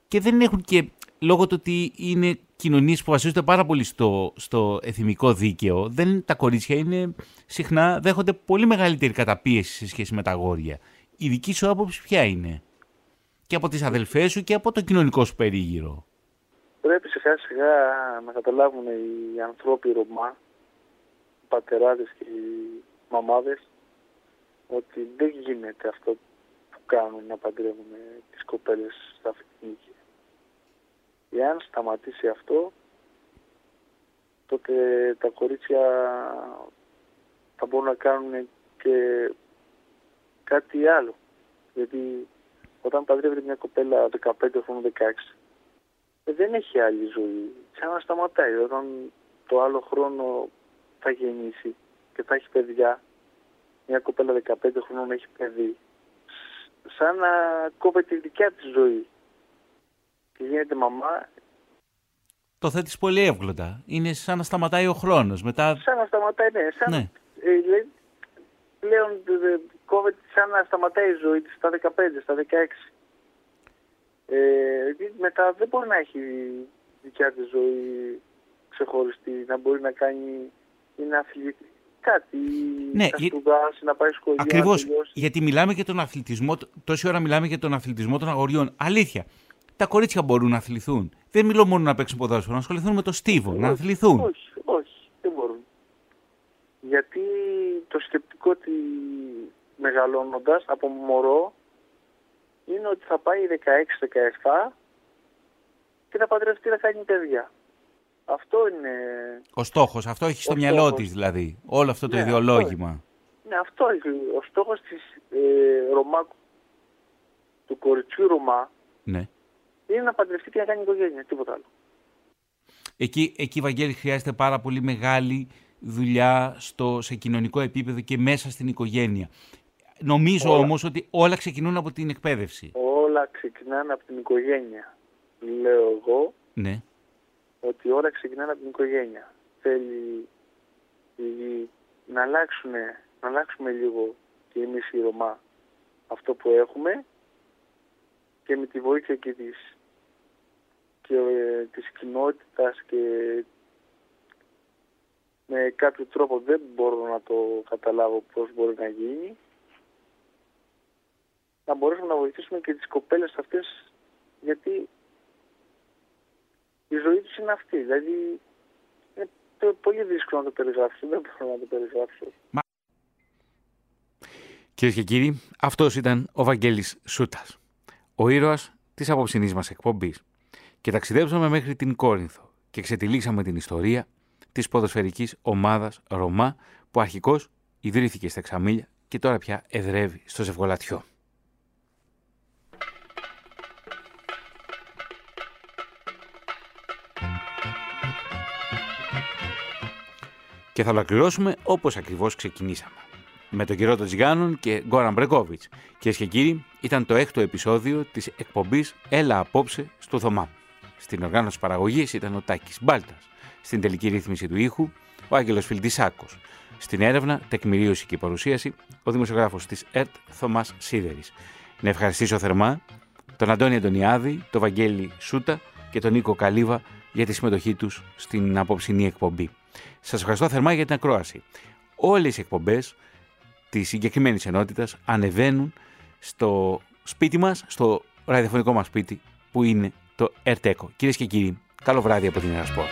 Και δεν έχουν και, λόγω του ότι είναι κοινωνίες που βασίζονται πάρα πολύ στο, στο εθιμικό δίκαιο, δεν, τα κορίτσια είναι, συχνά δέχονται πολύ μεγαλύτερη καταπίεση σε σχέση με τα αγόρια. Η δική σου άποψη ποια είναι; Και από τις αδελφές σου και από το κοινωνικό σου περίγυρο. Πρέπει σιγά σιγά να καταλάβουν οι ανθρώποι Ρωμά, οι πατεράδες και οι μαμάδες, ότι δεν γίνεται αυτό που κάνουν να παντρεύουν τις κοπέλες στα αυτή την ηλικία. Εάν σταματήσει αυτό, τότε τα κορίτσια θα μπορούν να κάνουν και κάτι άλλο. Γιατί όταν παντρεύεται μια κοπέλα 15 χρόνων 16, ε, δεν έχει άλλη ζωή. Σαν να σταματάει. Όταν το άλλο χρόνο θα γεννήσει και θα έχεις παιδιά, μια κοπέλα 15 χρόνων έχει παιδί, σ- σαν να κόβεται η δικιά της ζωή. Και γίνεται μαμά, Το θέτεις πολύ εύγλωτα. Είναι σαν να σταματάει ο χρόνος. Μετά σαν να σταματάει, ναι. Σαν, Ναι. ε, λέει, πλέον ε, ε, κόβεται σαν να σταματάει η ζωή της στα 15, στα 16. Ε, γιατί μετά δεν μπορεί να έχει δικιά της ζωή ξεχωριστή, να μπορεί να κάνει ή να αθλητή κάτι, Ναι, να για- σπουδάσει, να πάει σχολείο, Ακριβώς. να τελειώσεις. Γιατί μιλάμε για τον αθλητισμό, τόση ώρα μιλάμε για τον αθλητισμό των αγοριών. Αλήθεια. Τα κορίτσια μπορούν να αθληθούν. Δεν μιλώ μόνο να παίξουν ποδόσφαιρο, να ασχοληθούν με το στίβο, να Όχι, αθληθούν. Όχι, όχι, δεν μπορούν. Γιατί το σκεπτικό ότι μεγαλώνοντας από μωρό είναι ότι θα πάει 16-17 και θα παντρευτεί να κάνει παιδιά. Αυτό είναι, Ο στόχος, αυτό έχει στο Ο μυαλό στόχος. της δηλαδή. Όλο αυτό το Ναι, ιδεολόγημα. ναι, αυτό είναι ο στόχος της ε, Ρωμά, του κοριτσιού Ρωμά Ναι. είναι να παντρευτεί και να κάνει οικογένεια, τίποτα άλλο. Εκεί, εκεί, Βαγγέλη, χρειάζεται πάρα πολύ μεγάλη δουλειά στο, σε κοινωνικό επίπεδο και μέσα στην οικογένεια. Νομίζω Όλα. όμως ότι όλα ξεκινούν από την εκπαίδευση. Όλα ξεκινάνε από την οικογένεια. Λέω εγώ Ναι. Ότι όλα ξεκινάνε από την οικογένεια. Θέλει η- να, αλλάξουνε, να αλλάξουμε λίγο και εμείς οι Ρωμά αυτό που έχουμε και με τη βοήθεια και της, και, ε, της κοινότητας και με κάποιο τρόπο δεν μπορώ να το καταλάβω πώς μπορεί να γίνει να μπορέσουμε να βοηθήσουμε και τις κοπέλες αυτές γιατί η ζωή τους είναι αυτή. Δηλαδή είναι το- πολύ δύσκολο να το περιγράψω. Δεν μπορώ να το περιγράψω. Κυρίες και κύριοι, αυτός ήταν ο Βαγγέλης Σούτας, ο ήρωας της απόψινής μας εκπομπής. Και ταξιδέψαμε μέχρι την Κόρινθο και ξετυλίξαμε την ιστορία της ποδοσφαιρικής ομάδας Ρωμά που αρχικώς ιδρύθηκε στα Ξαμίλια και τώρα πια εδρεύει στο Ζευγολατιό. Και θα ολοκληρώσουμε όπως ακριβώς ξεκινήσαμε. Με τον καιρό των Τζιγάνων και Γκόραν Μπρεκόβιτς. Κυρίες και κύριοι, ήταν το έκτο επεισόδιο της εκπομπής Έλα Απόψε στο Θωμά. Στην οργάνωση παραγωγής ήταν ο Τάκης Μπάλτας. Στην τελική ρύθμιση του ήχου, ο Άγγελος Φιλτισάκος. Στην έρευνα, τεκμηρίωση και παρουσίαση, ο δημοσιογράφος της ΕΡΤ Θωμάς Σίδερης. Να ευχαριστήσω θερμά τον Αντώνη Αντωνιάδη, τον Βαγγέλη Σούτα και τον Νίκο Καλίβα για τη συμμετοχή τους στην απόψινή εκπομπή. Σας ευχαριστώ θερμά για την ακρόαση. Όλες οι εκπομπές της συγκεκριμένης ενότητας ανεβαίνουν στο σπίτι μας, στο ραδιοφωνικό μας σπίτι που είναι το ΕΡΤΕΚΟ. Κυρίες και κύριοι, καλό βράδυ από την Ερασπόρ.